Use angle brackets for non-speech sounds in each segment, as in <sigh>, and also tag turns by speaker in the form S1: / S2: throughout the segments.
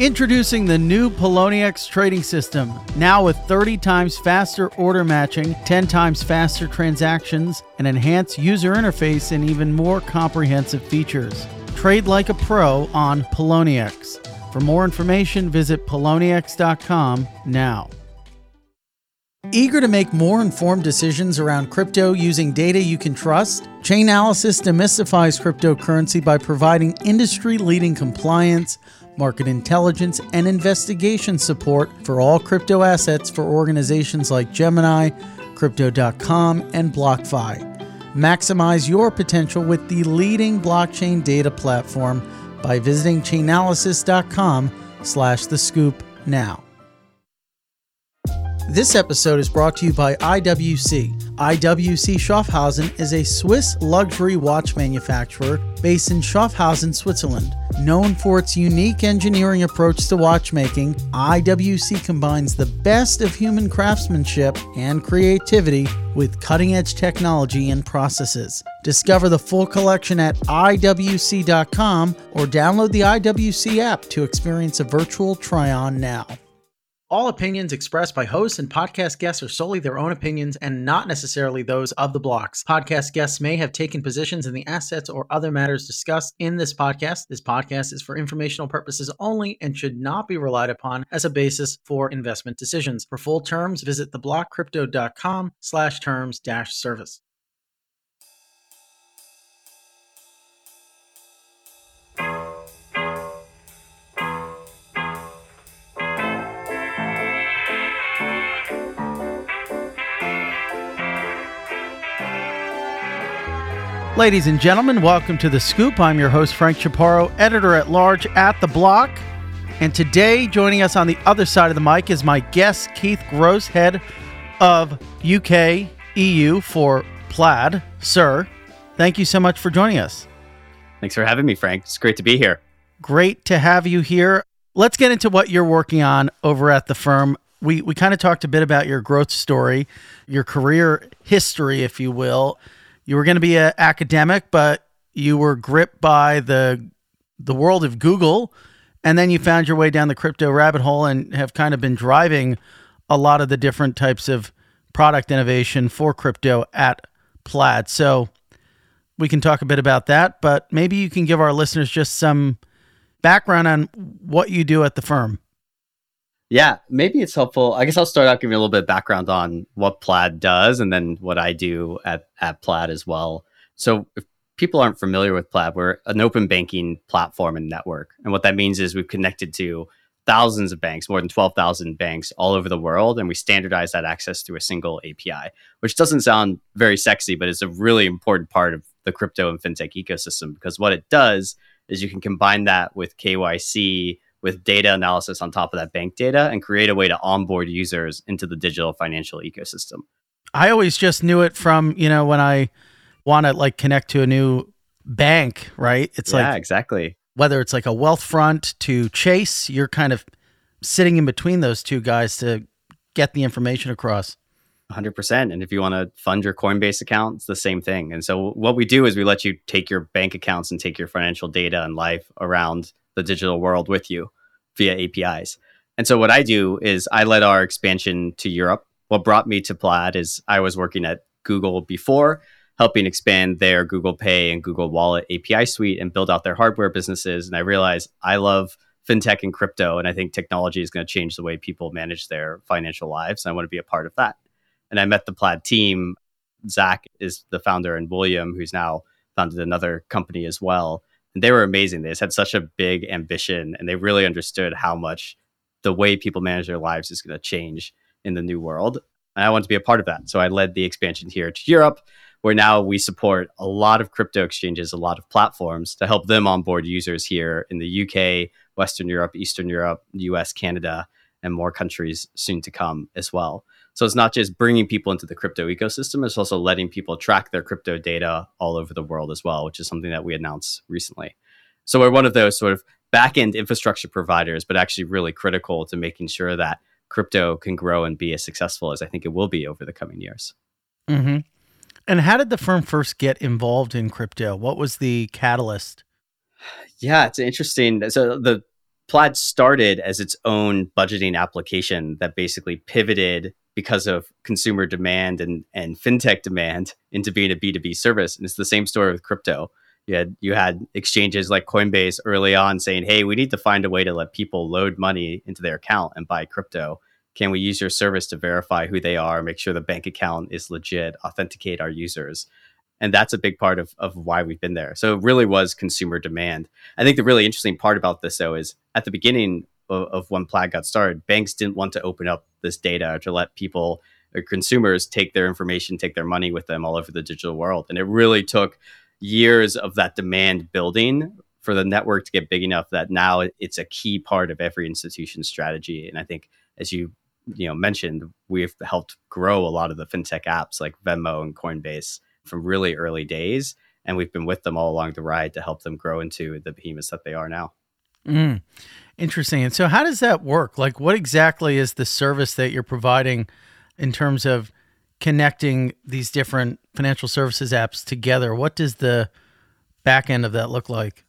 S1: Introducing the new Poloniex trading system, now with 30 times faster order matching, 10 times faster transactions, an enhanced user interface, and even more comprehensive features. Trade like a pro on Poloniex. For more information, visit poloniex.com now. Eager to make more informed decisions around crypto using data you can trust? Chainalysis demystifies cryptocurrency by providing industry leading compliance, market intelligence, and investigation support for all crypto assets for organizations like Gemini, Crypto.com, and BlockFi. Maximize your potential with the leading blockchain data platform by visiting chainalysis.com slash the scoop now. This episode is brought to you by IWC. IWC Schaffhausen is a Swiss luxury watch manufacturer based in Schaffhausen, Switzerland. Known for its unique engineering approach to watchmaking, IWC combines the best of human craftsmanship and creativity with cutting edge technology and processes. Discover the full collection at IWC.com or download the IWC app to experience a virtual try on now. All opinions expressed by hosts and podcast guests are solely their own opinions and not necessarily those of the blocks. Podcast guests may have taken positions in the assets or other matters discussed in this podcast. This podcast is for informational purposes only and should not be relied upon as a basis for investment decisions. For full terms, visit theblockcrypto.com slash terms dash service. Ladies and gentlemen, welcome to The Scoop. I'm your host, Frank Chaparro, editor at large at The Block. And today, joining us on the other side of the mic is my guest, Keith Grose, head of UK EU for Plaid. Sir, thank you so much for joining us.
S2: Thanks for having me, Frank. It's great to be here.
S1: Great to have you here. Let's get into what you're working on over at the firm. We, we kind of talked a bit about your growth story, your career history, if you will you were going to be an academic, but you were gripped by the the world of Google, and then you found your way down the crypto rabbit hole and have kind of been driving a lot of the different types of product innovation for crypto at Plaid. So we can talk a bit about that, but maybe you can give our listeners just some background on what you do at the firm.
S2: Yeah, maybe it's helpful. I guess I'll start out giving a little bit of background on what Plaid does and then what I do at, at Plaid as well. So, if people aren't familiar with Plaid, we're an open banking platform and network. And what that means is we've connected to thousands of banks, more than 12,000 banks all over the world, and we standardize that access through a single API, which doesn't sound very sexy, but it's a really important part of the crypto and fintech ecosystem because what it does is you can combine that with KYC with data analysis on top of that bank data and create a way to onboard users into the digital financial ecosystem.
S1: I always just knew it from, you know, when I want to like connect to a new bank, right?
S2: It's yeah, like exactly.
S1: Whether it's like a Wealthfront to Chase, you're kind of sitting in between those two guys to get the information across.
S2: 100%. And if you want to fund your Coinbase account, it's the same thing. And so what we do is we let you take your bank accounts and take your financial data and life around the digital world with you via APIs. And so what I do is I led our expansion to Europe. What brought me to Plaid is I was working at Google before, helping expand their Google Pay and Google Wallet API suite and build out their hardware businesses. And I realized I love fintech and crypto, and I think technology is going to change the way people manage their financial lives. And I want to be a part of that. And I met the Plaid team. Zach is the founder, and William, who's now founded another company as well. And they were amazing. They just had such a big ambition and they really understood how much the way people manage their lives is going to change in the new world. And I wanted to be a part of that. So I led the expansion here to Europe, where now we support a lot of crypto exchanges, a lot of platforms to help them onboard users here in the UK, Western Europe, Eastern Europe, US, Canada, and more countries soon to come as well. So it's not just bringing people into the crypto ecosystem, it's also letting people track their crypto data all over the world as well, which is something that we announced recently. So we're one of those sort of back-end infrastructure providers, but actually really critical to making sure that crypto can grow and be as successful as I think it will be over the coming years.
S1: Mm-hmm. And how did the firm first get involved in crypto? What was the catalyst?
S2: Yeah, it's interesting. So the Plaid started as its own budgeting application that basically pivoted because of consumer demand and, and fintech demand into being a B2B service. And it's the same story with crypto. You had you had exchanges like Coinbase early on saying, "Hey, we need to find a way to let people load money into their account and buy crypto. Can we use your service to verify who they are, make sure the bank account is legit, authenticate our users?" And that's a big part of, of why we've been there. So it really was consumer demand. I think the really interesting part about this though is at the beginning of, of when Plaid got started, banks didn't want to open up this data to let people or consumers take their information, take their money with them all over the digital world. And it really took years of that demand building for the network to get big enough that now it's a key part of every institution's strategy. And I think, as you you know mentioned, we've helped grow a lot of the fintech apps like Venmo and Coinbase from really early days, and we've been with them all along the ride to help them grow into the behemoths that they are now.
S1: Mm, interesting. And so, how does that work? Like, what exactly is the service that you're providing in terms of connecting these different financial services apps together? What does the back end of that look like?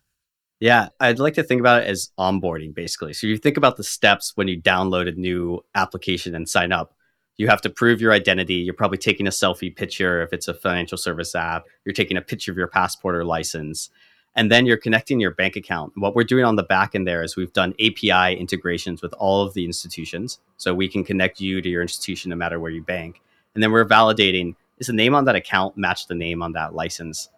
S2: Yeah, I'd like to think about it as onboarding basically. So you think about the steps when you download a new application and sign up. You have to prove your identity. You're probably taking a selfie picture if it's a financial service app. You're taking a picture of your passport or license. And then you're connecting your bank account. What we're doing on the back end there is we've done API integrations with all of the institutions. So we can connect you to your institution no matter where you bank and then we're validating is the name on that account match the name on that license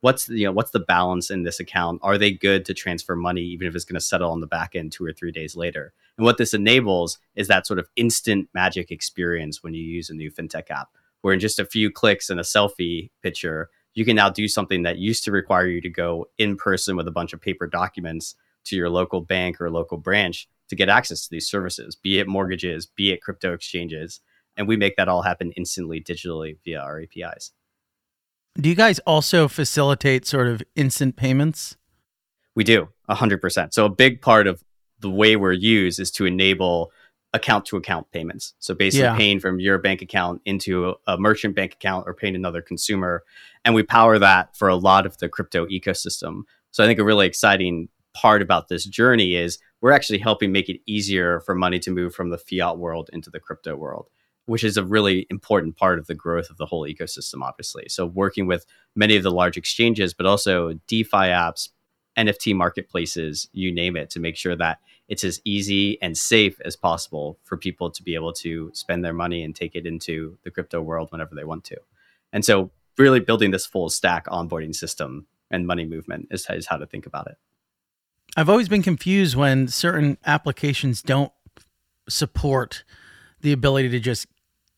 S2: what's you know what's the balance in this account are they good to transfer money even if it's going to settle on the back end two or three days later and what this enables is that sort of instant magic experience when you use a new fintech app where in just a few clicks and a selfie picture you can now do something that used to require you to go in person with a bunch of paper documents to your local bank or local branch to get access to these services be it mortgages be it crypto exchanges and we make that all happen instantly digitally via our APIs.
S1: Do you guys also facilitate sort of instant payments?
S2: We do, 100%. So a big part of the way we're used is to enable account to account payments. So basically yeah. paying from your bank account into a merchant bank account or paying another consumer. And we power that for a lot of the crypto ecosystem. So I think a really exciting part about this journey is we're actually helping make it easier for money to move from the fiat world into the crypto world which is a really important part of the growth of the whole ecosystem, obviously. So, working with many of the large exchanges, but also DeFi apps, NFT marketplaces, you name it, to make sure that it's as easy and safe as possible for people to be able to spend their money and take it into the crypto world whenever they want to. And so, really building this full stack onboarding system and money movement is, is how to think about it.
S1: I've always been confused when certain applications don't support the ability to just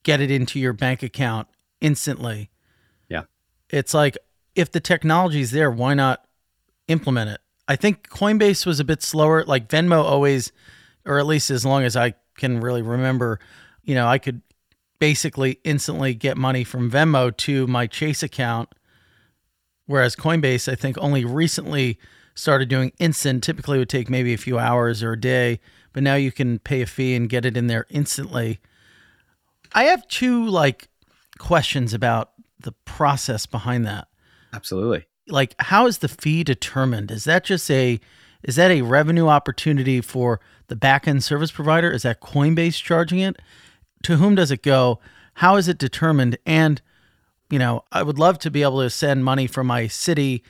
S1: get it into your bank account instantly.
S2: Yeah.
S1: It's like if the technology is there, why not implement it? I think Coinbase was a bit slower. Like Venmo always, or at least as long as I can really remember, you know, I could basically instantly get money from Venmo to my Chase account. Whereas Coinbase, I think only recently started doing instant. Typically would take maybe a few hours or a day, but now you can pay a fee and get it in there instantly. I have two like questions about the process behind that.
S2: Absolutely.
S1: Like how is the fee determined? Is that just a is that a revenue opportunity for the backend service provider? Is that Coinbase charging it? To whom does it go? How is it determined? And you know, I would love to be able to send money from my Citi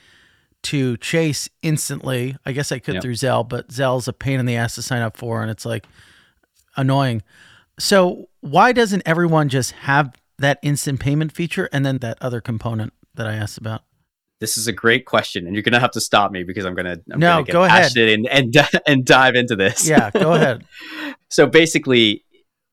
S1: to Chase instantly. I guess I could yep. through Zelle, but Zelle's a pain in the ass to sign up for and it's like annoying. So why doesn't everyone just have that instant payment feature and then that other component that I asked about?
S2: This is a great question, and you're gonna have to stop me because I'm gonna I'm
S1: no
S2: gonna
S1: get go ahead
S2: and and and dive into this.
S1: Yeah, go <laughs> ahead.
S2: so basically,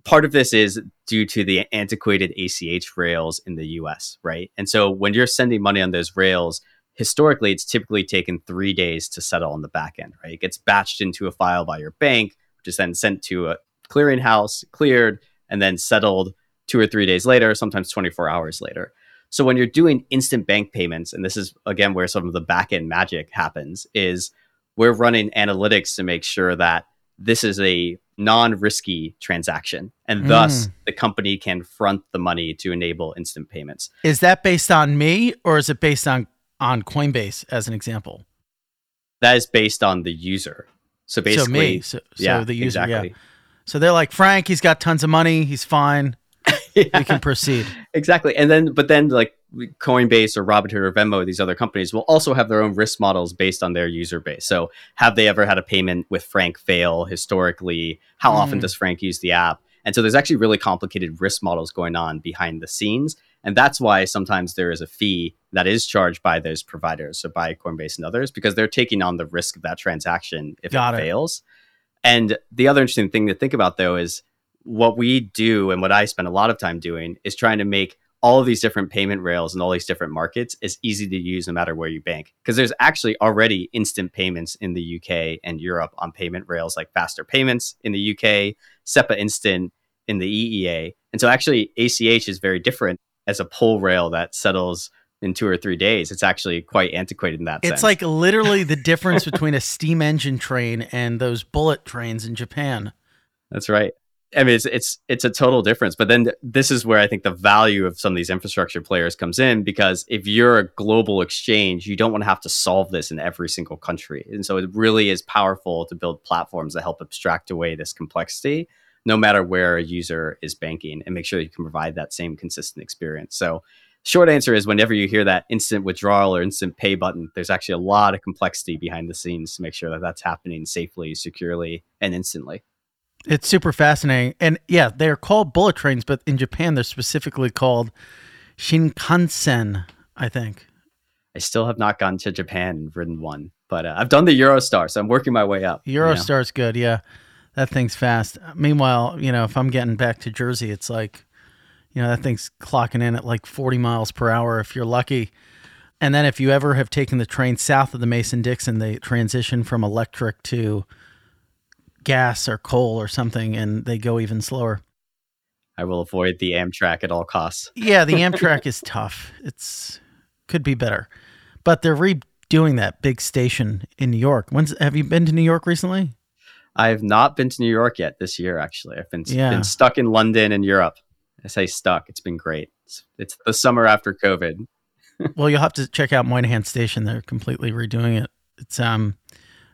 S2: part of this is due to the antiquated ACH rails in the US, right? And so when you're sending money on those rails, historically it's typically taken three days to settle on the back end, right? It gets batched into a file by your bank, which is then sent to a clearinghouse, cleared, and then settled two or three days later, sometimes 24 hours later. So when you're doing instant bank payments, and this is again where some of the back end magic happens, is we're running analytics to make sure that this is a non-risky transaction and thus mm. the company can front the money to enable instant payments
S1: is that based on me or is it based on on coinbase as an example
S2: that is based on the user So basically,
S1: so me, so, so
S2: yeah,
S1: the user,
S2: exactly.
S1: yeah. So they're like, Frank, he's got tons of money, he's fine,
S2: Yeah. <laughs>
S1: we can proceed.
S2: exactly. And then, but then, like Coinbase or Robinhood or Venmo, these other companies will also have their own risk models based on their user base. So, have they ever had a payment with Frank fail historically? How often
S1: Mm.
S2: does Frank use the app? And so, there's actually really complicated risk models going on behind the scenes. And that's why sometimes there is a fee that is charged by those providers, so by Coinbase and others, because they're taking on the risk of that transaction if
S1: Got
S2: it,
S1: it.
S2: fails. And the other interesting thing to think about, though, is what we do and what I spend a lot of time doing is trying to make all of these different payment rails and all these different markets as easy to use no matter where you bank. Because there's actually already instant payments in the UK and Europe on payment rails like Faster Payments in the UK, SEPA Instant in the EEA. And so actually ACH is very different as a pull rail that settles in two or three days. It's actually quite antiquated in that sense.
S1: It's like literally the difference <laughs> between a steam engine train and those bullet trains in Japan.
S2: That's right. I mean, it's it's it's a total difference. But then th- this is where I think the value of some of these infrastructure players comes in because if you're a global exchange, you don't want to have to solve this in every single country, and so it really is powerful to build platforms that help abstract away this complexity, no matter where a user is banking, and make sure you can provide that same consistent experience. So. Short answer is whenever you hear that instant withdrawal or instant pay button, there's actually a lot of complexity behind the scenes to make sure that that's happening safely, securely, and instantly.
S1: It's super fascinating. And yeah, they're called bullet trains, but in Japan, they're specifically called Shinkansen, I think.
S2: I still have not gone to Japan and ridden one, but uh, I've done the Eurostar, so I'm working my way up. you know?
S1: Eurostar's good. Yeah. That thing's fast. Meanwhile, you know, if I'm getting back to Jersey, it's like, you know, that thing's clocking in at like 40 miles per hour if you're lucky. And then if you ever have taken the train south of the Mason Dixon, they transition from electric to gas or coal or something and they go even slower.
S2: I will avoid the Amtrak at all costs.
S1: Yeah, the <laughs> Amtrak is tough. It's could be better. But they're redoing that big station in New York. When's have you been to New York recently?
S2: I have not been to New York yet this year. Actually, I've been
S1: Yeah.
S2: been stuck in London and Europe. I say stuck. It's been great. It's, it's the summer after COVID. <laughs>
S1: well, you'll have to check out Moynihan Station. They're completely redoing it. It's um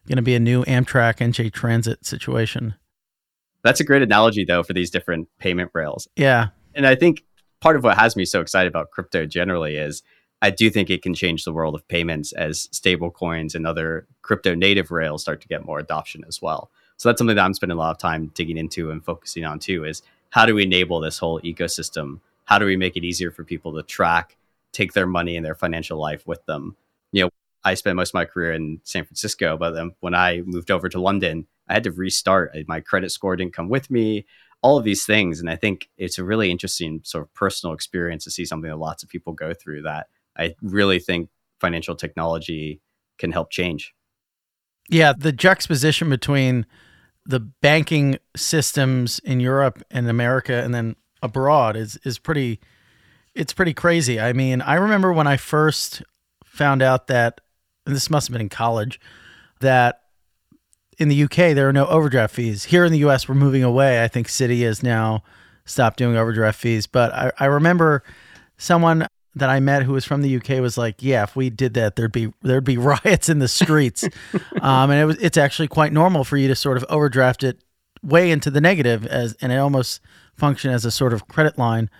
S1: going to be a new Amtrak NJ Transit situation.
S2: That's a great analogy, though, for these different payment rails.
S1: Yeah,
S2: And I think part of what has me so excited about crypto generally is I do think it can change the world of payments as stable coins and other crypto native rails start to get more adoption as well. So that's something that I'm spending a lot of time digging into and focusing on too is how do we enable this whole ecosystem? How do we make it easier for people to track, take their money and their financial life with them? You know, I spent most of my career in San Francisco, but then when I moved over to London, I had to restart. My credit score didn't come with me all of these things. And I think it's a really interesting sort of personal experience to see something that lots of people go through that I really think financial technology can help change.
S1: yeah. The juxtaposition between the banking systems in Europe and America, and then abroad, is is pretty. It's pretty crazy. I mean, I remember when I first found out that and this must have been in college that in the UK there are no overdraft fees. Here in the US, we're moving away. I think Citi has now stopped doing overdraft fees. But I, I remember someone that I met who was from the UK was like, "Yeah, if we did that, there'd be there'd be <laughs> riots in the streets." <laughs> um, and it was it's actually quite normal for you to sort of overdraft it way into the negative as and it almost function as a sort of credit line.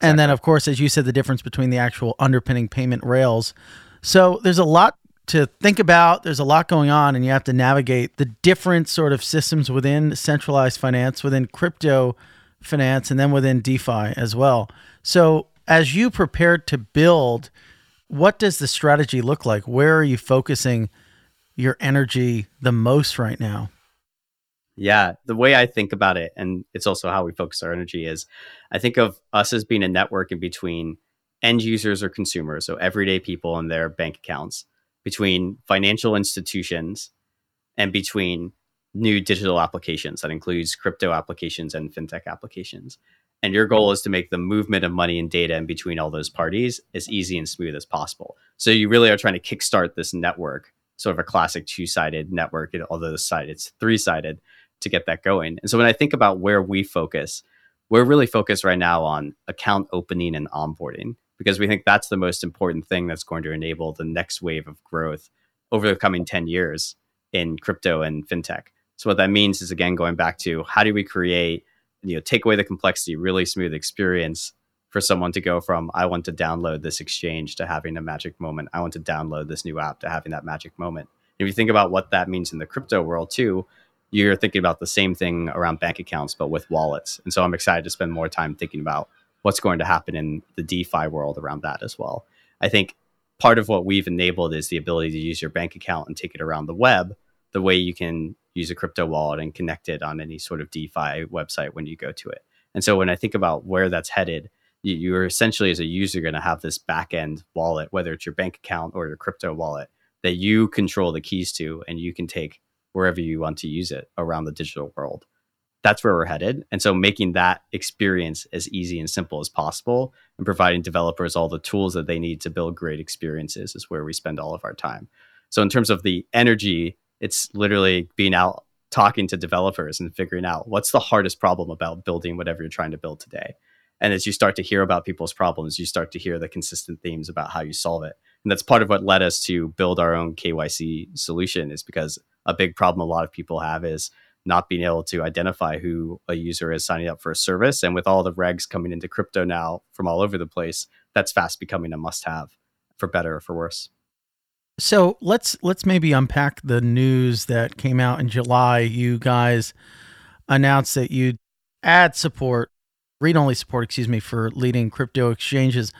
S1: And then, of course, as you said, the difference between the actual underpinning payment rails. So there's a lot to think about. There's a lot going on, and you have to navigate the different sort of systems within centralized finance, within crypto finance, and then within DeFi as well. So as you prepare to build, what does the strategy look like? Where are you focusing your energy the most right now?
S2: Yeah, the way I think about it, and it's also how we focus our energy, is I think of us as being a network in between end users or consumers, so everyday people and their bank accounts, between financial institutions, and between new digital applications. That includes crypto applications and fintech applications. And your goal is to make the movement of money and data in between all those parties as easy and smooth as possible. So you really are trying to kickstart this network, sort of a classic two sided network, although the side it's three sided to get that going. And so when I think about where we focus, we're really focused right now on account opening and onboarding because we think that's the most important thing that's going to enable the next wave of growth over the coming 10 years in crypto and fintech. So what that means is again going back to how do we create, you know, take away the complexity, really smooth experience for someone to go from I want to download this exchange to having a magic moment. I want to download this new app to having that magic moment. If you think about what that means in the crypto world too, you're thinking about the same thing around bank accounts, but with wallets. And so I'm excited to spend more time thinking about what's going to happen in the DeFi world around that as well. I think part of what we've enabled is the ability to use your bank account and take it around the web the way you can use a crypto wallet and connect it on any sort of DeFi website when you go to it. And so when I think about where that's headed, you, are essentially as a user going to have this back end wallet, whether it's your bank account or your crypto wallet, that you control the keys to and you can take wherever you want to use it around the digital world. That's where we're headed. And so making that experience as easy and simple as possible and providing developers all the tools that they need to build great experiences is where we spend all of our time. So in terms of the energy, it's literally being out talking to developers and figuring out what's the hardest problem about building whatever you're trying to build today. And as you start to hear about people's problems, you start to hear the consistent themes about how you solve it. And that's part of what led us to build our own KYC solution is because a big problem a lot of people have is not being able to identify who a user is signing up for a service. And with all the regs coming into crypto now from all over the place, that's fast becoming a must have for better or for worse.
S1: So let's let's maybe unpack the news that came out in July. You guys announced that you'd add support read only support, excuse me, for leading crypto exchanges.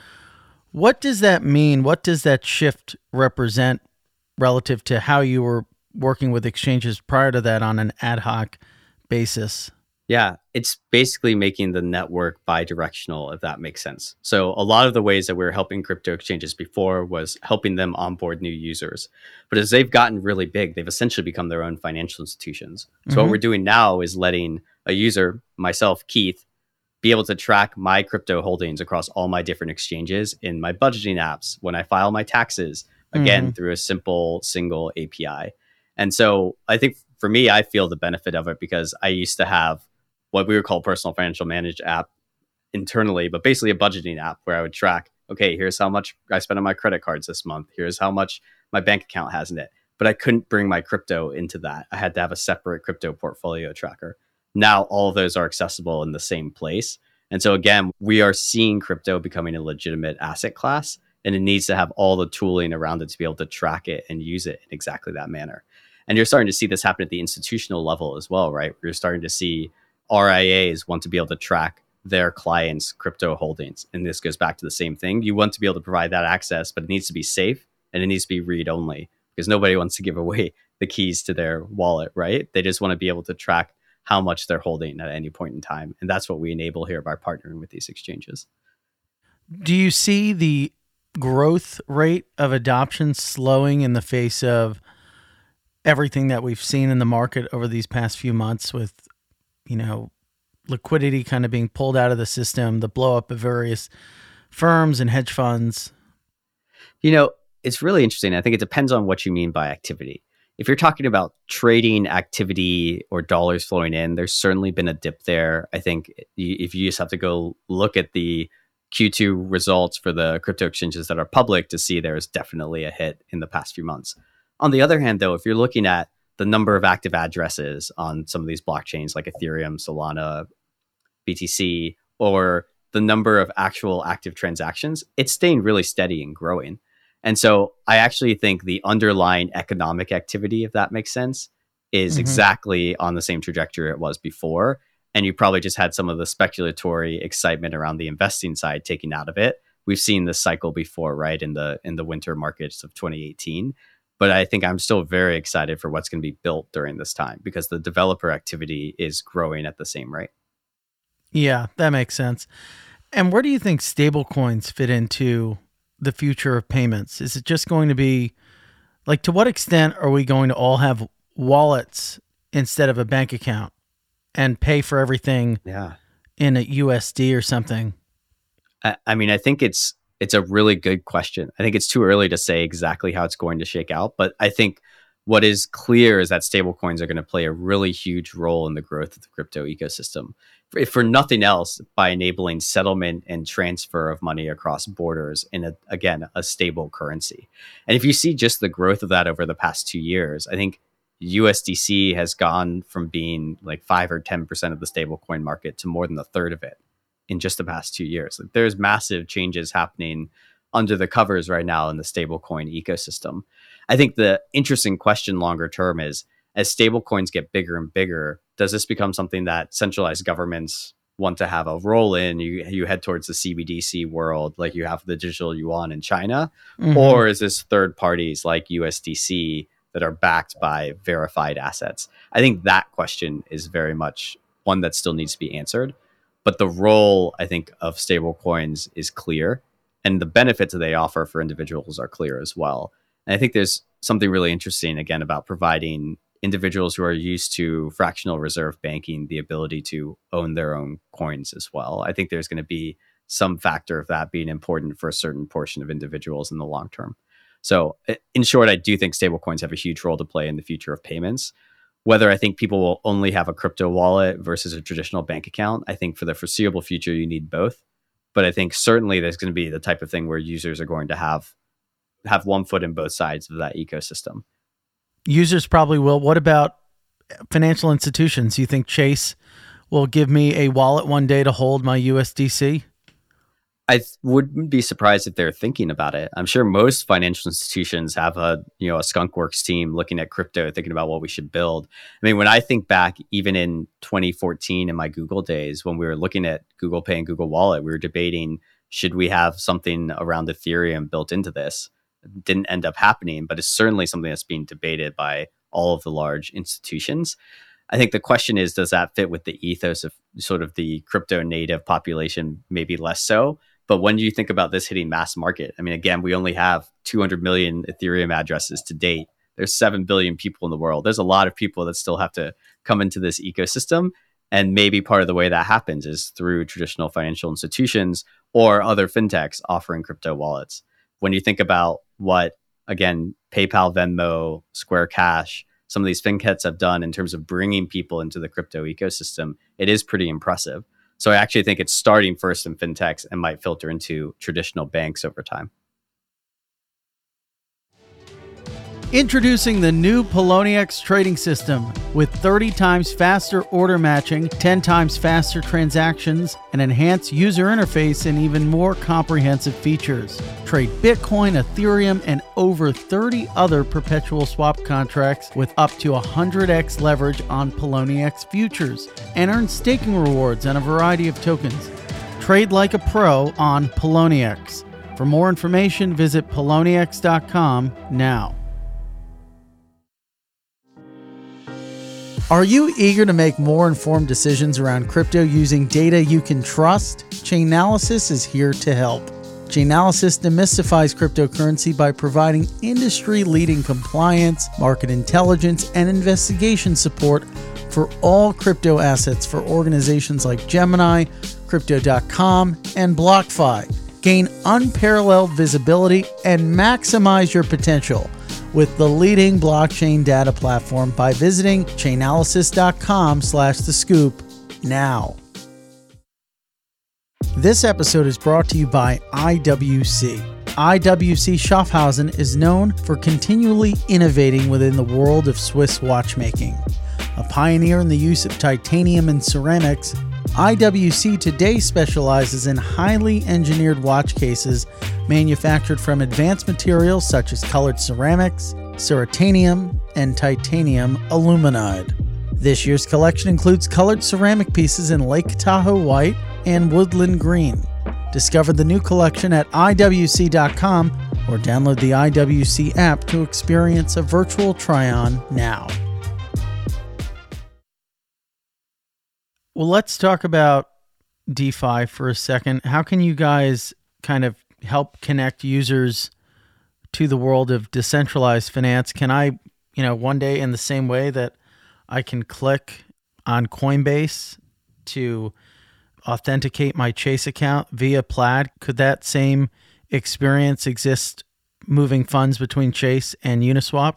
S1: What does that mean? What does that shift represent relative to how you were working with exchanges prior to that on an ad hoc basis?
S2: Yeah, it's basically making the network bi-directional, if that makes sense. So a lot of the ways that we were helping crypto exchanges before was helping them onboard new users. But as they've gotten really big, they've essentially become their own financial institutions. So mm-hmm. what we're doing now is letting a user, myself, Keith, be able to track my crypto holdings across all my different exchanges in my budgeting apps when I file my taxes, again, mm-hmm. through a simple single API. And so I think for me, I feel the benefit of it because I used to have what we would call personal financial managed app internally, but basically a budgeting app where I would track, okay, here's how much I spent on my credit cards this month. Here's how much my bank account has in it. But I couldn't bring my crypto into that. I had to have a separate crypto portfolio tracker now all of those are accessible in the same place. And so again, we are seeing crypto becoming a legitimate asset class and it needs to have all the tooling around it to be able to track it and use it in exactly that manner. And you're starting to see this happen at the institutional level as well, right? You're starting to see RIAs want to be able to track their clients' crypto holdings. And this goes back to the same thing. You want to be able to provide that access, but it needs to be safe and it needs to be read only because nobody wants to give away <laughs> the keys to their wallet, right? They just want to be able to track how much they're holding at any point in time. And that's what we enable here by partnering with these exchanges.
S1: Do you see the growth rate of adoption slowing in the face of everything that we've seen in the market over these past few months with, you know, liquidity kind of being pulled out of the system, the blow up of various firms and hedge funds?
S2: You know, it's really interesting. I think it depends on what you mean by activity if you're talking about trading activity or dollars flowing in, there's certainly been a dip there. I think if you just have to go look at the Q2 results for the crypto exchanges that are public to see there's definitely a hit in the past few months. On the other hand, though, if you're looking at the number of active addresses on some of these blockchains like Ethereum, Solana, BTC, or the number of actual active transactions, it's staying really steady and growing. And so I actually think the underlying economic activity, if that makes sense, is mm-hmm. exactly on the same trajectory it was before. And you probably just had some of the speculatory excitement around the investing side taken out of it. We've seen this cycle before, right? In the in the winter markets of 2018. But I think I'm still very excited for what's going to be built during this time because the developer activity is growing at the same rate.
S1: Yeah, that makes sense. And where do you think stablecoins fit into the future of payments? Is it just going to be like to what extent are we going to all have wallets instead of a bank account and pay for everything
S2: yeah.
S1: in a USD or something?
S2: I, I mean, I think it's it's a really good question. I think it's too early to say exactly how it's going to shake out, but I think what is clear is that stablecoins are going to play a really huge role in the growth of the crypto ecosystem if for nothing else, by enabling settlement and transfer of money across borders in a, again a stable currency. And if you see just the growth of that over the past two years, I think USDC has gone from being like five or 10% of the stablecoin market to more than a third of it in just the past two years. Like there's massive changes happening under the covers right now in the stablecoin ecosystem. I think the interesting question longer term is as stablecoins get bigger and bigger, does this become something that centralized governments want to have a role in? You you head towards the CBDC world, like you have the digital yuan in China, mm-hmm. or is this third parties like USDC that are backed by verified assets? I think that question is very much one that still needs to be answered. But the role, I think, of stablecoins is clear, and the benefits that they offer for individuals are clear as well. And I think there's something really interesting again about providing individuals who are used to fractional reserve banking the ability to own their own coins as well. I think there's going to be some factor of that being important for a certain portion of individuals in the long term. So, in short, I do think stablecoins have a huge role to play in the future of payments. Whether I think people will only have a crypto wallet versus a traditional bank account, I think for the foreseeable future, you need both. But I think certainly there's going to be the type of thing where users are going to have have one foot in both sides of that ecosystem
S1: users probably will. What about financial institutions? You think Chase will give me a wallet one day to hold my USDC?
S2: I wouldn't be surprised if they're thinking about it. I'm sure most financial institutions have a you know a skunkworks team looking at crypto, thinking about what we should build. I mean, when I think back, even in 2014 in my Google days, when we were looking at Google Pay and Google Wallet, we were debating should we have something around Ethereum built into this It didn't end up happening, but it's certainly something that's being debated by all of the large institutions. I think the question is, does that fit with the ethos of sort of the crypto native population? Maybe less so. But when you think about this hitting mass market? I mean, again, we only have 200 million Ethereum addresses to date. There's 7 billion people in the world. There's a lot of people that still have to come into this ecosystem. And maybe part of the way that happens is through traditional financial institutions or other fintechs offering crypto wallets. When you think about what again PayPal, Venmo, Square Cash, some of these fintechs have done in terms of bringing people into the crypto ecosystem, it is pretty impressive. So I actually think it's starting first in fintechs and might filter into traditional banks over time.
S1: Introducing the new Poloniex trading system with 30 times faster order matching, 10 times faster transactions, an enhanced user interface, and even more comprehensive features. Trade Bitcoin, Ethereum, and over 30 other perpetual swap contracts with up to 100x leverage on Poloniex futures and earn staking rewards on a variety of tokens. Trade like a pro on Poloniex. For more information, visit poloniex.com now. Are you eager to make more informed decisions around crypto using data you can trust? Chainalysis is here to help. Chainalysis demystifies cryptocurrency by providing industry leading compliance, market intelligence, and investigation support for all crypto assets for organizations like Gemini, Crypto.com, and BlockFi. Gain unparalleled visibility and maximize your potential with the leading blockchain data platform by visiting chainalysis.com slash the scoop now. This episode is brought to you by IWC. IWC Schaffhausen is known for continually innovating within the world of Swiss watchmaking. A pioneer in the use of titanium and ceramics, IWC today specializes in highly engineered watch cases manufactured from advanced materials such as colored ceramics, ceratanium, and titanium aluminide. This year's collection includes colored ceramic pieces in Lake Tahoe white and woodland green. Discover the new collection at IWC.com or download the IWC app to experience a virtual try on now. Well, let's talk about DeFi for a second. How can you guys kind of help connect users to the world of decentralized finance? Can I, you know, one day in the same way that I can click on Coinbase to authenticate my Chase account via Plaid, could that same experience exist moving funds between Chase and Uniswap?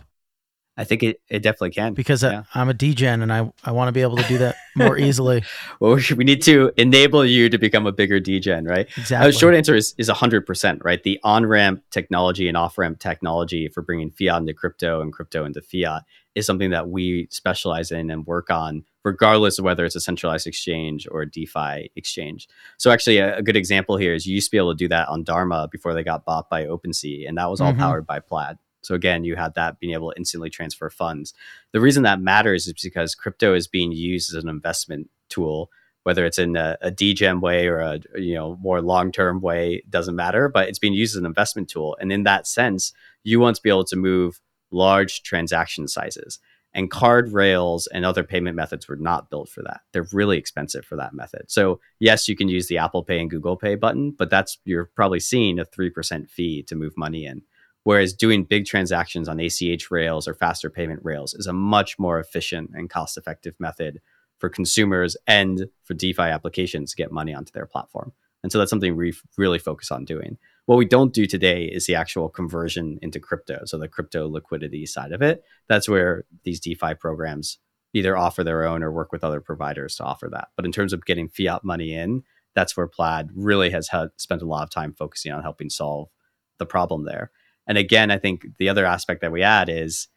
S2: I think it, it definitely can
S1: because yeah. I, am a degen and I, I want to be able to do that more <laughs> easily.
S2: well, we need to enable you to become a bigger degen, right?
S1: Exactly.
S2: The short answer is is 100%, right? The on ramp technology and off ramp technology for bringing fiat into crypto and crypto into fiat is something that we specialize in and work on, regardless of whether it's a centralized exchange or a DeFi exchange. So, actually, a, a good example here is you used to be able to do that on Dharma before they got bought by OpenSea, and that was all mm-hmm. powered by Plaid. So again, you had that being able to instantly transfer funds. The reason that matters is because crypto is being used as an investment tool, whether it's in a, a degen way or a you know more long term way, doesn't matter. But it's being used as an investment tool, and in that sense, you want to be able to move large transaction sizes. And card rails and other payment methods were not built for that. They're really expensive for that method. So yes, you can use the Apple Pay and Google Pay button, but that's you're probably seeing a three percent fee to move money in. Whereas doing big transactions on ACH rails or faster payment rails is a much more efficient and cost effective method for consumers and for DeFi applications to get money onto their platform. And so that's something we really focus on doing. What we don't do today is the actual conversion into crypto. So the crypto liquidity side of it. That's where these DeFi programs either offer their own or work with other providers to offer that. But in terms of getting fiat money in, that's where Plaid really has had, spent a lot of time focusing on helping solve the problem there. And again, I think the other aspect that we add is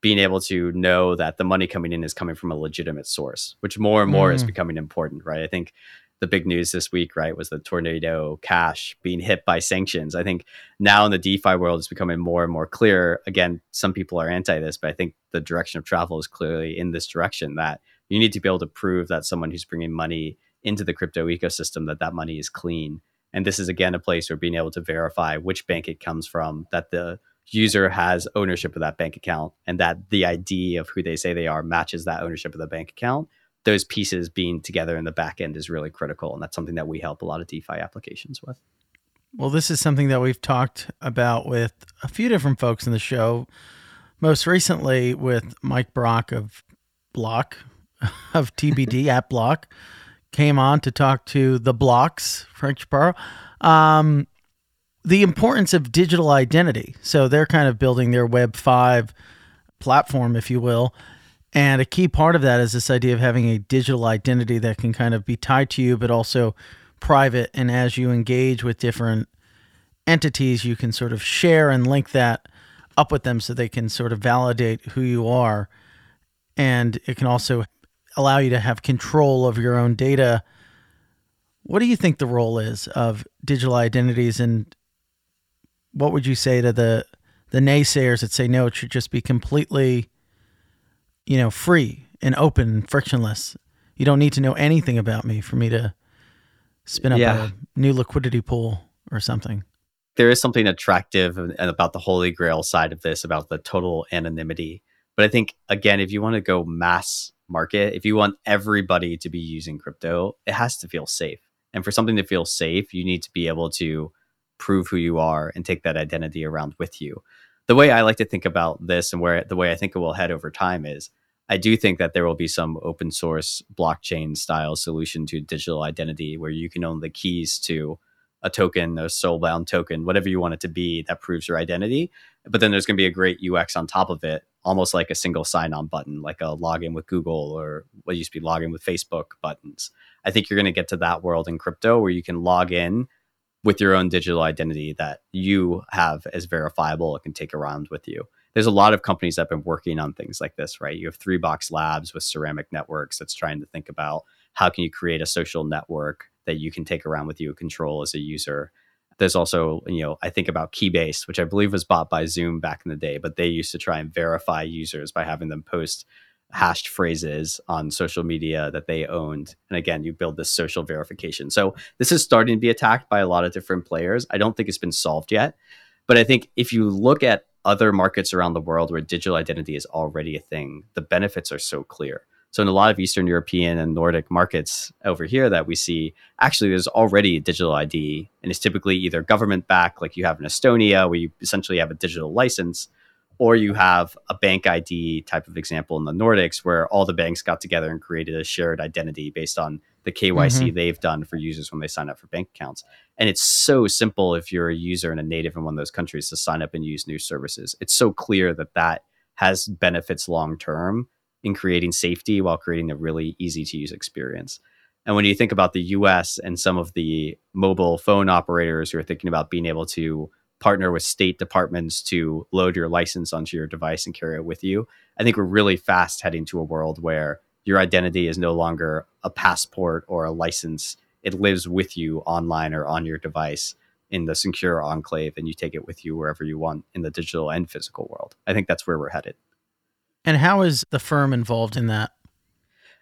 S2: being able to know that the money coming in is coming from a legitimate source, which more and more mm. is becoming important, right? I think the big news this week, right, was the Tornado Cash being hit by sanctions. I think now in the DeFi world, it's becoming more and more clear. Again, some people are anti this, but I think the direction of travel is clearly in this direction that you need to be able to prove that someone who's bringing money into the crypto ecosystem that that money is clean. And this is again a place where being able to verify which bank it comes from, that the user has ownership of that bank account, and that the ID of who they say they are matches that ownership of the bank account those pieces being together in the back end is really critical. And that's something that we help a lot of DeFi applications with.
S1: Well, this is something that we've talked about with a few different folks in the show. Most recently with Mike Brock of Block, <laughs> of TBD at Block, came on to talk to the Blocks, Frank Chaparro. Um, the importance of digital identity. So they're kind of building their Web 5 platform, if you will, and a key part of that is this idea of having a digital identity that can kind of be tied to you, but also private. And as you engage with different entities, you can sort of share and link that up with them so they can sort of validate who you are. And it can also allow you to have control of your own data. What do you think the role is of digital identities and what would you say to the the naysayers that say no, it should just be completely you know, free and open and frictionless. You don't need to know anything about me for me to spin up yeah. a new liquidity pool or something.
S2: There is something attractive about the holy grail side of this, about the total anonymity. But I think, again, if you want to go mass market, if you want everybody to be using crypto, it has to feel safe. And for something to feel safe, you need to be able to prove who you are and take that identity around with you the way I like to think about this and where the way I think it will head over time is I do think that there will be some open source blockchain style solution to digital identity where you can own the keys to a token, a soulbound token, whatever you want it to be that proves your identity. But then there's going to be a great UX on top of it, almost like a single sign on button, like a login with Google or what used to be login with Facebook buttons. I think you're going to get to that world in crypto where you can log in with your own digital identity that you have as verifiable and can take around with you. There's a lot of companies that have been working on things like this, right? You have Three Box Labs with Ceramic Networks that's trying to think about how can you create a social network that you can take around with you, control as a user. There's also, you know, I think about Keybase, which I believe was bought by Zoom back in the day, but they used to try and verify users by having them post hashed phrases on social media that they owned. And again, you build this social verification. So this is starting to be attacked by a lot of different players. I don't think it's been solved yet. But I think if you look at other markets around the world where digital identity is already a thing, the benefits are so clear. So in a lot of Eastern European and Nordic markets over here that we see, actually there's already a digital ID and it's typically either government backed, like you have in Estonia, where you essentially have a digital license, or you have a bank ID type of example in the Nordics where all the banks got together and created a shared identity based on the KYC mm-hmm. they've done for users when they sign up for bank accounts. And it's so simple if you're a user and a native in one of those countries to sign up and use new services. It's so clear that that has benefits long term in creating safety while creating a really easy to use experience. And when you think about the US and some of the mobile phone operators who are thinking about being able to partner with state departments to load your license onto your device and carry it with you. I think we're really fast heading to a world where your identity is no longer a passport or a license. It lives with you online or on your device in the secure enclave and you take it with you wherever you want in the digital and physical world. I think that's where we're headed.
S1: And how is the firm involved in that?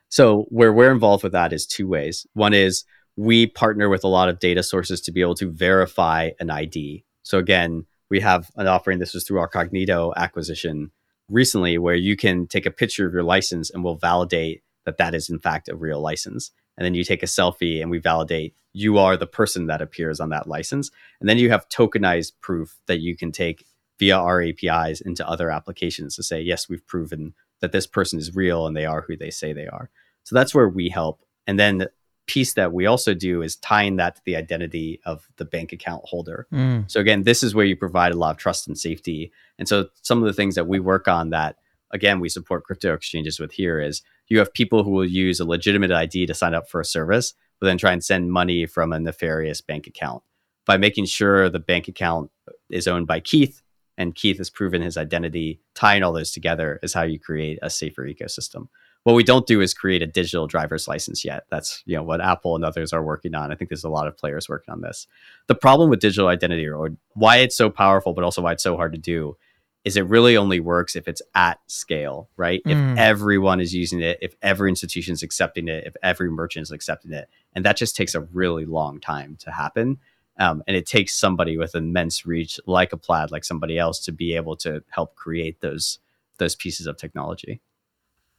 S2: So, where we're involved with that is two ways. One is we partner with a lot of data sources to be able to verify an ID. So, again, we have an offering. This was through our Cognito acquisition recently, where you can take a picture of your license and we'll validate that that is, in fact, a real license. And then you take a selfie and we validate you are the person that appears on that license. And then you have tokenized proof that you can take via our APIs into other applications to say, yes, we've proven that this person is real and they are who they say they are. So that's where we help. And then the piece that we also do is tying that to the identity of the bank account holder. Mm. So again, this is where you provide a lot of trust and safety. And so some of the things that we work on that again we support crypto exchanges with here is you have people who will use a legitimate ID to sign up for a service, but then try and send money from a nefarious bank account. By making sure the bank account is owned by Keith and Keith has proven his identity, tying all those together is how you create a safer ecosystem. What we don't do is create a digital driver's license yet. That's you know what Apple and others are working on. I think there's a lot of players working on this. The problem with digital identity, or why it's so powerful, but also why it's so hard to do, is it really only works if it's at scale, right? Mm. If everyone is using it, if every institution is accepting it, if every merchant is accepting it, and that just takes a really long time to happen. Um, and it takes somebody with immense reach, like a Plaid, like somebody else, to be able to help create those those pieces of technology.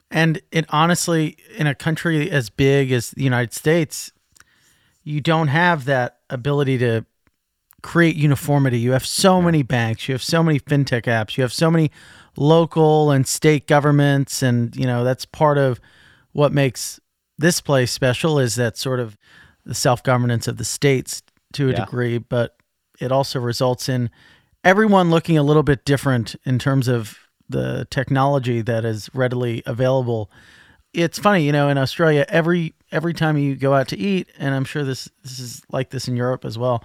S1: And it honestly, in a country as big as the United States, you don't have that ability to create uniformity. You have so many banks, you have so many fintech apps, you have so many local and state governments, and you know that's part of what makes this place special is that sort of the self governance of the states to a yeah. degree, but it also results in everyone looking a little bit different in terms of the technology that is readily available. It's funny, you know, in Australia, every every time you go out to eat, and I'm sure this this is like this in Europe as well.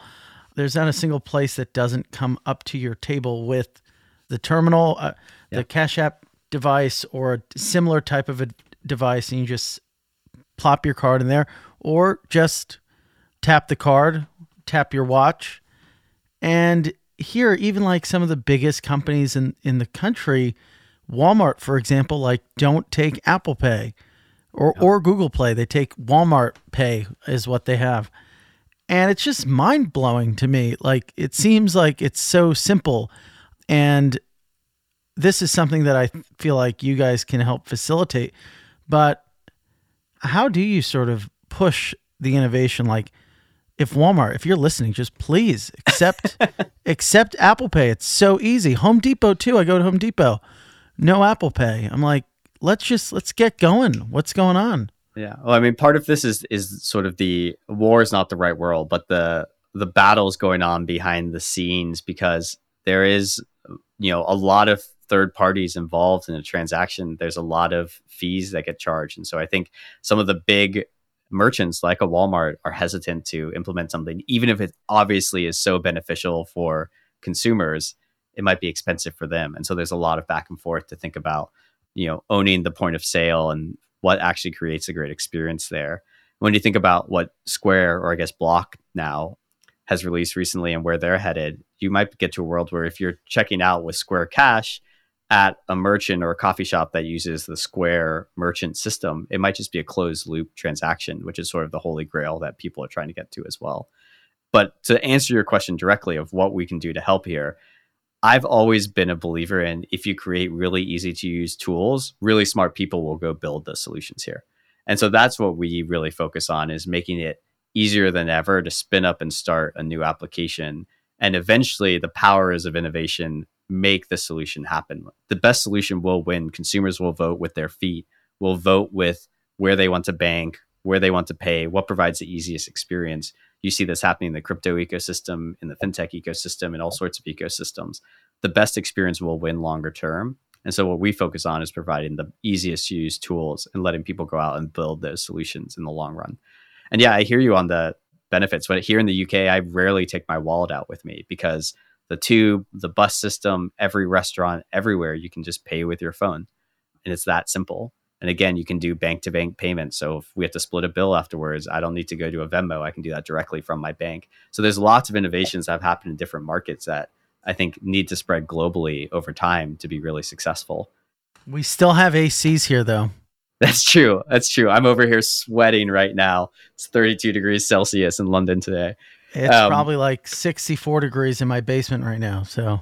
S1: There's not a single place that doesn't come up to your table with the terminal, uh, the Cash App device, or a similar type of a device, and you just plop your card in there, or just tap the card, tap your watch, and here, even like some of the biggest companies in, in the country, Walmart, for example, like don't take Apple Pay or, yep. or Google Play. They take Walmart Pay is what they have. And it's just mind blowing to me. Like it seems like it's so simple. And this is something that I feel like you guys can help facilitate. But how do you sort of push the innovation? Like, if Walmart, if you're listening, just please accept <laughs> accept Apple Pay. It's so easy. Home Depot too. I go to Home Depot. No Apple Pay. I'm like, let's just let's get going. What's going on?
S2: Yeah. Well, I mean, part of this is is sort of the war is not the right world, but the the battles going on behind the scenes because there is you know a lot of third parties involved in a transaction. There's a lot of fees that get charged, and so I think some of the big merchants like a Walmart are hesitant to implement something, even if it obviously is so beneficial for consumers, it might be expensive for them. And so there's a lot of back and forth to think about, you know, owning the point of sale and what actually creates a great experience there. When you think about what Square or I guess Block now has released recently and where they're headed, you might get to a world where if you're checking out with Square Cash, at a merchant or a coffee shop that uses the Square merchant system, it might just be a closed loop transaction, which is sort of the holy grail that people are trying to get to as well. But to answer your question directly of what we can do to help here, I've always been a believer in if you create really easy to use tools, really smart people will go build the solutions here. And so that's what we really focus on is making it easier than ever to spin up and start a new application. And eventually the powers of innovation make the solution happen. The best solution will win. Consumers will vote with their feet, will vote with where they want to bank, where they want to pay, what provides the easiest experience. You see this happening in the crypto ecosystem, in the fintech ecosystem, in all sorts of ecosystems. The best experience will win longer term. And so what we focus on is providing the easiest to use tools and letting people go out and build those solutions in the long run. And yeah, I hear you on the benefits, but here in the UK, I rarely take my wallet out with me because the tube, the bus system, every restaurant, everywhere, you can just pay with your phone. And it's that simple. And again, you can do bank to bank payments. So if we have to split a bill afterwards, I don't need to go to a Venmo. I can do that directly from my bank. So there's lots of innovations that have happened in different markets that I think need to spread globally over time to be really successful.
S1: We still have ACs here though.
S2: That's true. That's true. I'm over here sweating right now. It's 32 degrees Celsius in London today.
S1: It's um, probably like 64 degrees in my basement right now. So,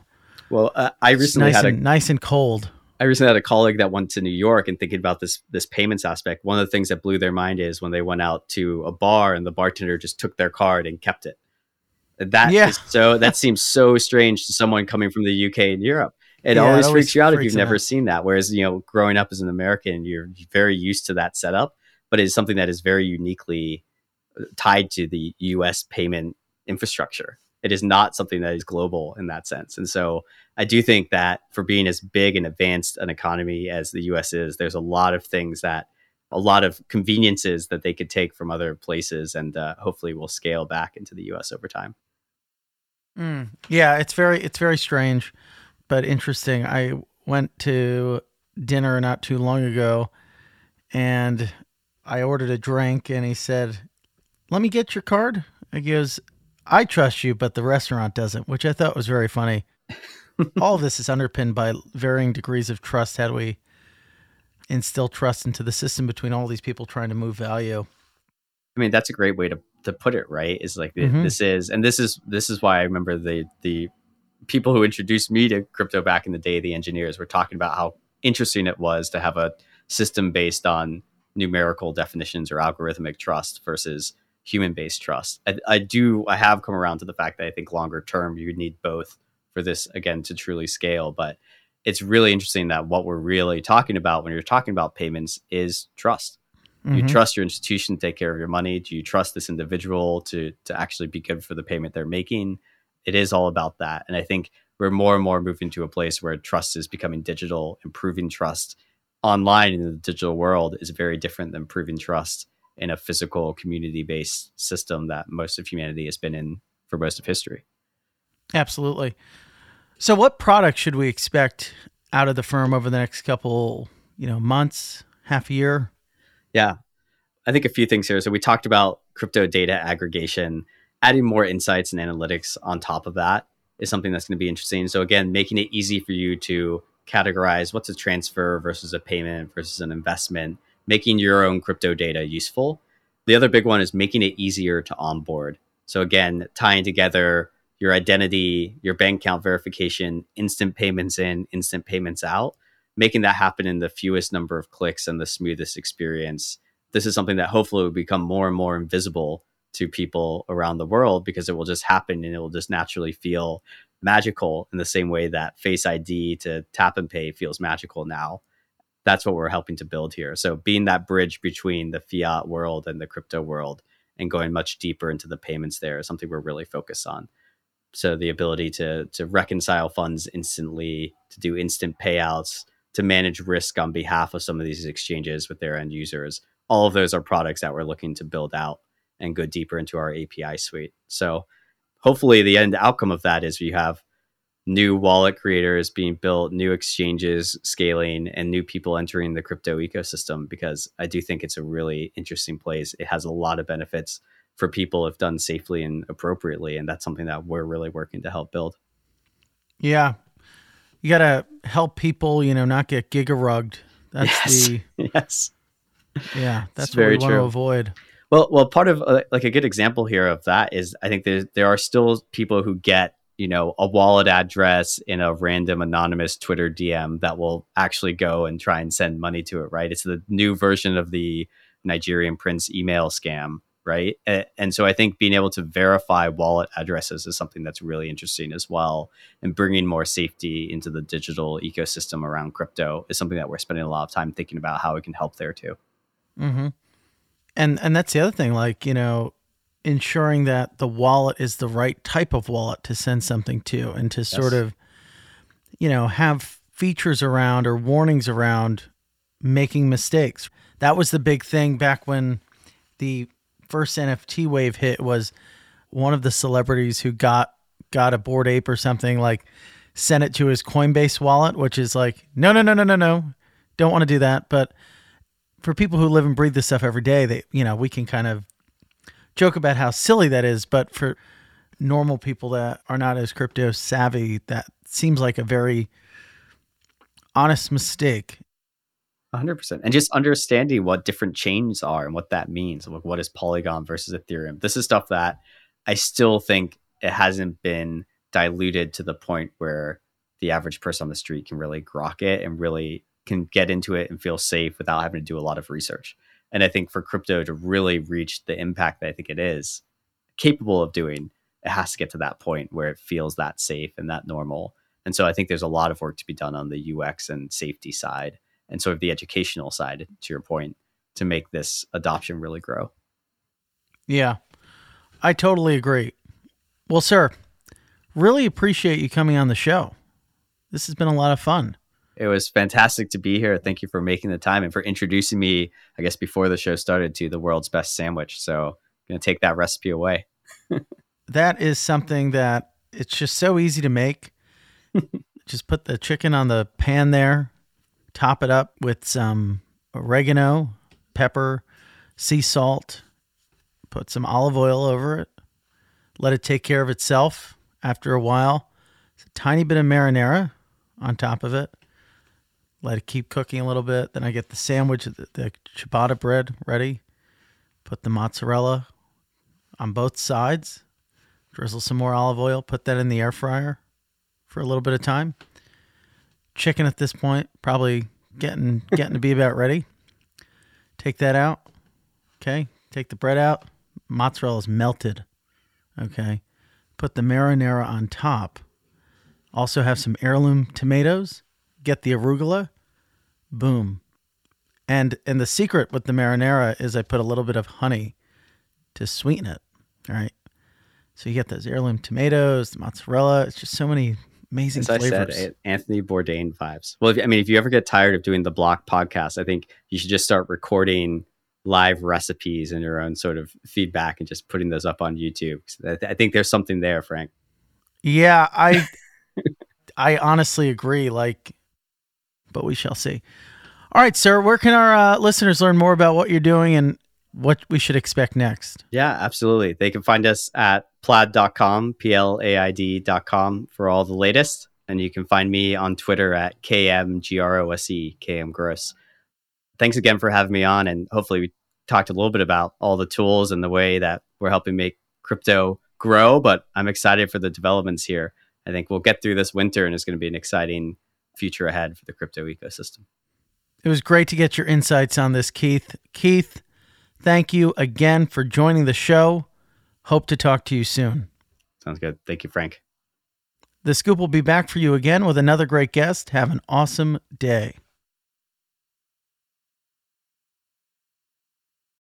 S2: well, uh, I recently
S1: nice
S2: had a
S1: and, nice and cold.
S2: I recently had a colleague that went to New York and thinking about this this payments aspect. One of the things that blew their mind is when they went out to a bar and the bartender just took their card and kept it. That yeah. so that seems so strange to someone coming from the UK and Europe. It, yeah, always, it always freaks you out if you've never out. seen that. Whereas you know, growing up as an American, you're very used to that setup, but it's something that is very uniquely uh, tied to the U.S. payment infrastructure. It is not something that is global in that sense. And so I do think that for being as big and advanced an economy as the US is, there's a lot of things that a lot of conveniences that they could take from other places and uh, hopefully will scale back into the US over time.
S1: Mm, yeah, it's very it's very strange, but interesting. I went to dinner not too long ago, and I ordered a drink, and he said, "Let me get your card." He goes, "I trust you, but the restaurant doesn't," which I thought was very funny. <laughs> All of this is underpinned by varying degrees of trust. How do we instill trust into the system between all these people trying to move value?
S2: I mean, that's a great way to to put it right is like mm-hmm. this is and this is this is why i remember the the people who introduced me to crypto back in the day the engineers were talking about how interesting it was to have a system based on numerical definitions or algorithmic trust versus human based trust I, I do i have come around to the fact that i think longer term you need both for this again to truly scale but it's really interesting that what we're really talking about when you're talking about payments is trust Mm-hmm. You trust your institution to take care of your money. Do you trust this individual to to actually be good for the payment they're making? It is all about that. And I think we're more and more moving to a place where trust is becoming digital. Improving trust online in the digital world is very different than proving trust in a physical community based system that most of humanity has been in for most of history.
S1: Absolutely. So what product should we expect out of the firm over the next couple, you know, months, half a year?
S2: Yeah. I think a few things here. So we talked about crypto data aggregation, adding more insights and analytics on top of that is something that's going to be interesting. So again, making it easy for you to categorize what's a transfer versus a payment versus an investment, making your own crypto data useful. The other big one is making it easier to onboard. So again, tying together your identity, your bank account verification, instant payments in, instant payments out making that happen in the fewest number of clicks and the smoothest experience. This is something that hopefully will become more and more invisible to people around the world because it will just happen and it will just naturally feel magical in the same way that Face ID to tap and pay feels magical now. That's what we're helping to build here. So, being that bridge between the fiat world and the crypto world and going much deeper into the payments there is something we're really focused on. So, the ability to, to reconcile funds instantly, to do instant payouts, to manage risk on behalf of some of these exchanges with their end users. All of those are products that we're looking to build out and go deeper into our API suite. So hopefully the end outcome of that is we have new wallet creators being built, new exchanges scaling, and new people entering the crypto ecosystem because I do think it's a really interesting place. It has a lot of benefits for people if done safely and appropriately. And that's something that we're really working to help build.
S1: Yeah, you got to help people, you know, not get giga rugged. That's
S2: yes.
S1: the <laughs>
S2: yes.
S1: Yeah, that's it's what we true. want to avoid.
S2: Well, well, part of uh, like a good example here of that is I think there there are still people who get you know a wallet address in a random anonymous Twitter DM that will actually go and try and send money to it. Right? It's the new version of the Nigerian prince email scam right? And so I think being able to verify wallet addresses is something that's really interesting as well. And bringing more safety into the digital ecosystem around crypto is something that we're spending a lot of time thinking about how we can help there too.
S1: Mm-hmm. And and that's the other thing, like you know, ensuring that the wallet is the right type of wallet to send something to, and to yes. sort of, you know, have features around or warnings around making mistakes. That was the big thing back when the first NFT wave hit was one of the celebrities who got got a Bored Ape or something, like send it to his Coinbase wallet, which is like, no, no, no, no, no, no, don't want to do that. But for people who live and breathe this stuff every day, they, you know, we can kind of joke about how silly that is. But for normal people that are not as crypto savvy, that seems like a very honest mistake.
S2: 100%. And just understanding what different chains are and what that means. Like what is Polygon versus Ethereum? This is stuff that I still think it hasn't been diluted to the point where the average person on the street can really grok it and really can get into it and feel safe without having to do a lot of research. And I think for crypto to really reach the impact that I think it is capable of doing, it has to get to that point where it feels that safe and that normal. And so I think there's a lot of work to be done on the UX and safety side and sort of the educational side, to your point, to make this adoption really grow.
S1: Yeah, I totally agree. Well, sir, really appreciate you coming on the show. This has been a lot of fun.
S2: It was fantastic to be here. Thank you for making the time and for introducing me, I guess, before the show started to the world's best sandwich. So I'm going to take that recipe away. <laughs>
S1: that is something that it's just so easy to make. <laughs> just put the chicken on the pan there, top it up with some oregano, pepper, sea salt, put some olive oil over it, let it take care of itself after a while. a tiny bit of marinara on top of it. Let it keep cooking a little bit. Then I get the sandwich, the, the ciabatta bread ready. Put the mozzarella on both sides. Drizzle some more olive oil. Put that in the air fryer for a little bit of time. Chicken at this point probably getting getting to be about ready. Take that out. Okay. Take the bread out. Mozzarella is melted. Okay. Put the marinara on top. Also have some heirloom tomatoes. Get the arugula. Boom. And and the secret with the marinara is I put a little bit of honey to sweeten it. All right. So you get those heirloom tomatoes, the mozzarella. It's just so many amazing As flavors. I said,
S2: Anthony Bourdain vibes. Well, if, I mean, if you ever get tired of doing the Block podcast, I think you should just start recording live recipes and your own sort of feedback and just putting those up on YouTube. I, th- I think there's something there, Frank.
S1: Yeah, I <laughs> I honestly agree. Like, but we shall see. All right, sir. Where can our uh, listeners learn more about what you're doing and what we should expect next?
S2: Yeah, absolutely. They can find us at plaid.com, P L A I D.com for all the latest. And you can find me on Twitter at KMGROSE, KM Grose. Thanks again for having me on. And hopefully, we talked a little bit about all the tools and the way that we're helping make crypto grow. But I'm excited for the developments here. I think we'll get through this winter and it's going to be an exciting future ahead for the crypto ecosystem.
S1: It was great to get your insights on this, Keith. Keith, thank you again for joining the show. Hope to talk to you soon.
S2: Sounds good. Thank you, Frank.
S1: The Scoop will be back for you again with another great guest. Have an awesome day.